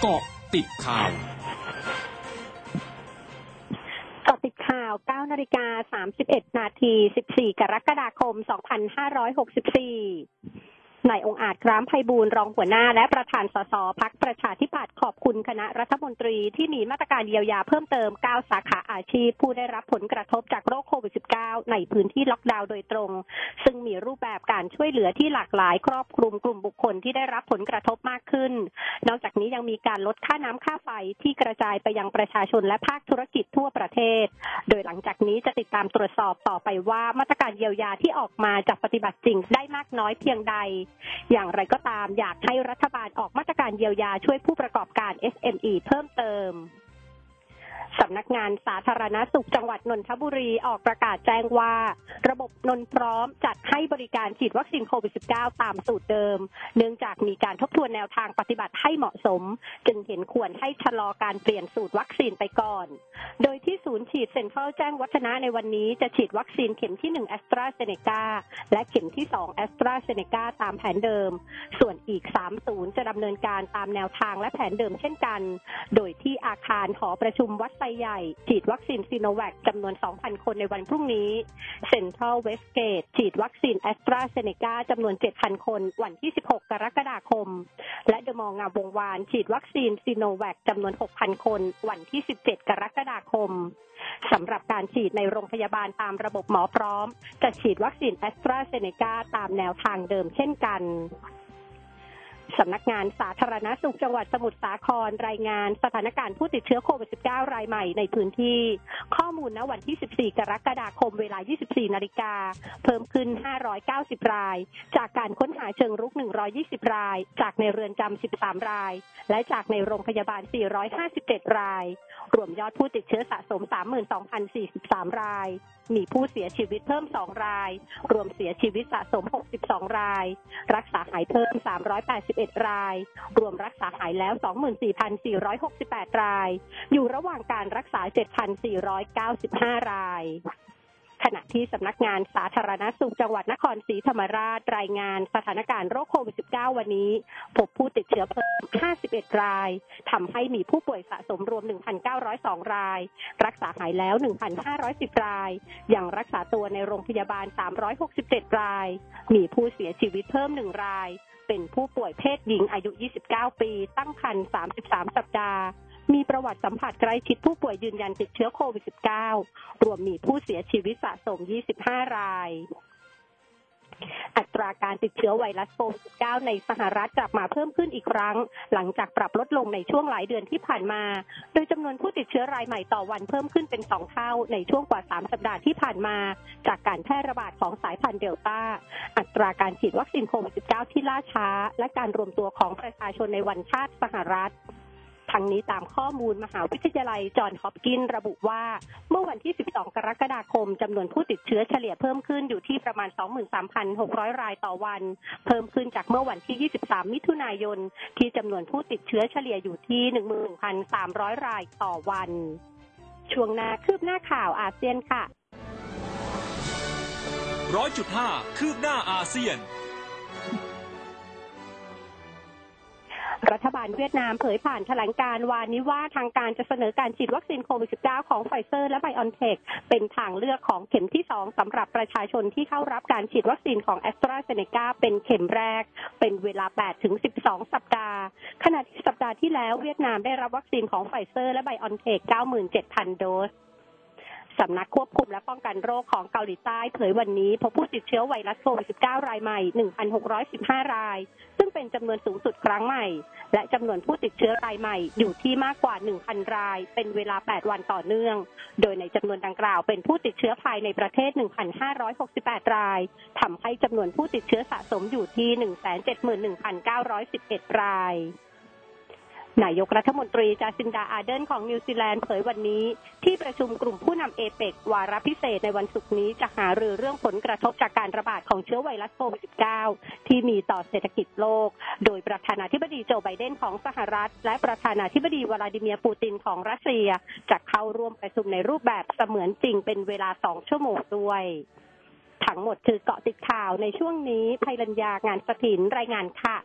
เกาะติดข่าวเกาะติดข่าว 9 นาฬิกา 31 นาที 14 กรกฎาคม 2564 นายองอาจคร้ามไพบูลรองหัวหน้า และประธานสสพักประชาธิปัตย์ขอบคุณคณะรัฐมนตรีที่มีมาตรการเยียวยาเพิ่มเติม 9 สาขาอาชีพ ผู้ได้รับผลกระทบจากโรคโควิด -19 ในพื้นที่ล็อกดาวน์โดยตรง ซึ่งมีรูปแบบการช่วยเหลือที่หลากหลาย ครอบคลุมกลุ่มบุคคลที่ได้รับผลกระทบมากขึ้น นอกจากนี้ยังมีการลดค่าน้ำค่าไฟที่กระจายไปยังประชาชนและภาคธุรกิจทั่วประเทศ โดยหลังจากนี้จะติดตามตรวจสอบต่อไปว่ามาตรการเยียวยาที่ออกมาจากปฏิบัติจริงได้มากน้อยเพียงใดอย่างไรก็ตามอยากให้รัฐบาลออกมาตรการเยียวยาช่วยผู้ประกอบการ SME เพิ่มเติม สำนักงานสาธารณสุขจังหวัดนนทบุรีออกประกาศแจ้งว่า ระบบนนพร้อมจัดให้บริการฉีดวัคซีนโควิด -19 ตามสูตรเดิม เนื่องจากมีการทบทวนแนวทางปฏิบัติให้เหมาะสม จึงเห็นควรให้ชะลอการเปลี่ยนสูตรวัคซีนไปก่อน โดยที่ศูนย์ฉีดเซ็นทรัลแจ้งวัฒนะในวันนี้จะฉีดวัคซีนเข็มที่1แอสตราเซเนกาและเข็มที่2แอสตราเซเนกาตามแผนเดิม ส่วนอีก3ศูนย์จะดำเนินการตามแนวทางและแผนเดิมเช่นกัน โดยที่อาคารหอประชุมวัดไซใหญ่ ฉีดวัคซีนซีโนแวคจำนวน 2,000 คนในวันพรุ่งนี้เซ็นทรัลเวสเกตฉีดวัคซีนแอสตราเซเนกาจำนวน 7,000 คนวันที่ 16 กรกฎาคม และเดอะมอลล์งามวงศ์วาน ฉีดวัคซีนซีโนแวคจำนวน 6,000 คนวันที่ 17 กรกฎาคมสำหรับการฉีดในโรงพยาบาลตามระบบหมอพร้อม จะฉีดวัคซีนแอสตราเซเนกาตามแนวทางเดิมเช่นกัน สำนักงานสาธารณสุขจังหวัดสมุทรสาครรายงานสถานการณ์ผู้ติดเชื้อโควิด -19 รายใหม่ในพื้นที่ ข้อมูลณวันที่ 14 กรกฎาคมเวลา 24 นาฬิกา เพิ่มขึ้น 590 ราย จากการค้นหาเชิงรุก 120 ราย จากในเรือนจำ 13 ราย และจากในโรงพยาบาล 457 ราย รวมยอดผู้ติดเชื้อสะสม 32,043 ราย มีผู้เสียชีวิตเพิ่ม 2 ราย รวมเสียชีวิตสะสม 62 ราย รักษาหายเพิ่ม 381ราย รวมรักษาหายแล้ว 24,468 ราย อยู่ระหว่างการรักษา 7,495 ราย ขณะที่สำนักงานสาธารณสุขจังหวัดนครศรีธรรมราชรายงานสถานการณ์โรคโควิด -19 วันนี้ พบผู้ติดเชื้อเพิ่ม 51 รายทำให้มีผู้ป่วยสะสมรวม 1,902 ราย รักษาหายแล้ว 1,510 ราย ยังรักษาตัวในโรงพยาบาล 367 ราย มีผู้เสียชีวิตเพิ่ม 1 ราย เป็นผู้ป่วยเพศหญิงอายุ 29 ปี ตั้งครรภ์33 สัปดาห์ มีประวัติสัมผัสใกล้ชิดผู้ป่วยยืนยันติดเชื้อโควิด -19 รวมมีผู้เสียชีวิตสะสม 25 ราย อัตราการติดเชื้อไวรัสโควิด -19 ในสหรัฐกลับมาเพิ่มขึ้นอีกครั้ง หลังจากปรับลดลงในช่วงหลายเดือนที่ผ่านมา โดยจำนวนผู้ติดเชื้อรายใหม่ต่อวันเพิ่มขึ้นเป็น2เท่าในช่วงกว่า 3 สัปดาห์ที่ผ่านมา จากการแพร่ระบาดของสายพันธุ์เดลต้า อัตราการฉีดวัคซีนโควิด -19 ที่ล่าช้า และการรวมตัวของประชาชนในวันชาติสหรัฐ ทั้งนี้ตามข้อมูลมหาวิทยาลัยจอห์นฮอปกินระบุว่า เมื่อวันที่ 12 กรกฎาคมจำนวนผู้ติดเชื้อเฉลี่ยเพิ่มขึ้นอยู่ที่ประมาณ 23,600 รายต่อวัน เพิ่มขึ้นจากเมื่อวันที่ 23 มิถุนายน ที่จำนวนผู้ติดเชื้อเฉลี่ยอยู่ที่ 11,300 รายต่อวัน ช่วงหน้าคืบหน้าข่าวอาเซียนค่ะร้อยจุดห้าคืบหน้าอาเซียน รัฐบาลเวียดนามเผยผ่านแถลงการวานนี้ว่าทางการจะเสนอการฉีดวัคซีนโควิด -19 ของไฟเซอร์และไบออนเทคเป็นทางเลือกของเข็มที่ 2สำหรับประชาชนที่เข้ารับการฉีดวัคซีนของแอสตราเซเนกาเป็นเข็มแรก เป็นเวลา8ถึง12 สัปดาห์ ขณะที่สัปดาห์ที่แล้วเวียดนามได้รับวัคซีนของไฟเซอร์และไบออนเทค97,000 โดสสำนักควบคุมและป้องกันโรคของเกาหลีใต้เผยวันนี้พบผู้ติดเชื้อไวรัสโควิด -19 รายใหม่ 1,615 ราย เป็นจำนวนสูงสุดครั้งใหม่ และจำนวนผู้ติดเชื้อรายใหม่อยู่ที่มากกว่า 1,000 ราย เป็นเวลา 8 วันต่อเนื่อง โดยในจำนวนดังกล่าวเป็นผู้ติดเชื้อภายในประเทศ 1,568 รายทำให้จำนวนผู้ติดเชื้อสะสมอยู่ที่ 171,911 ราย นายกรัฐมนตรีจาซินดาอาร์เดิร์นของนิวซีแลนด์เผยวันนี้ ที่ประชุมกลุ่มผู้นำเอเปกวาระพิเศษในวันศุกร์นี้จะหารือเรื่องผลกระทบจากการระบาดของเชื้อไวรัสโควิด -19 ที่มีต่อเศรษฐกิจโลก โดยประธานาธิบดีโจไบเดนของสหรัฐ และประธานาธิบดีวลาดิเมียร์ปูตินของรัสเซีย จะเข้าร่วมประชุมในรูปแบบเสมือนจริงเป็นเวลาสองชั่วโมงด้วยทั้งหมดคือเกาะติดข่าวในช่วงนี้ภัยรัญญางานสถินรายงานค่ะ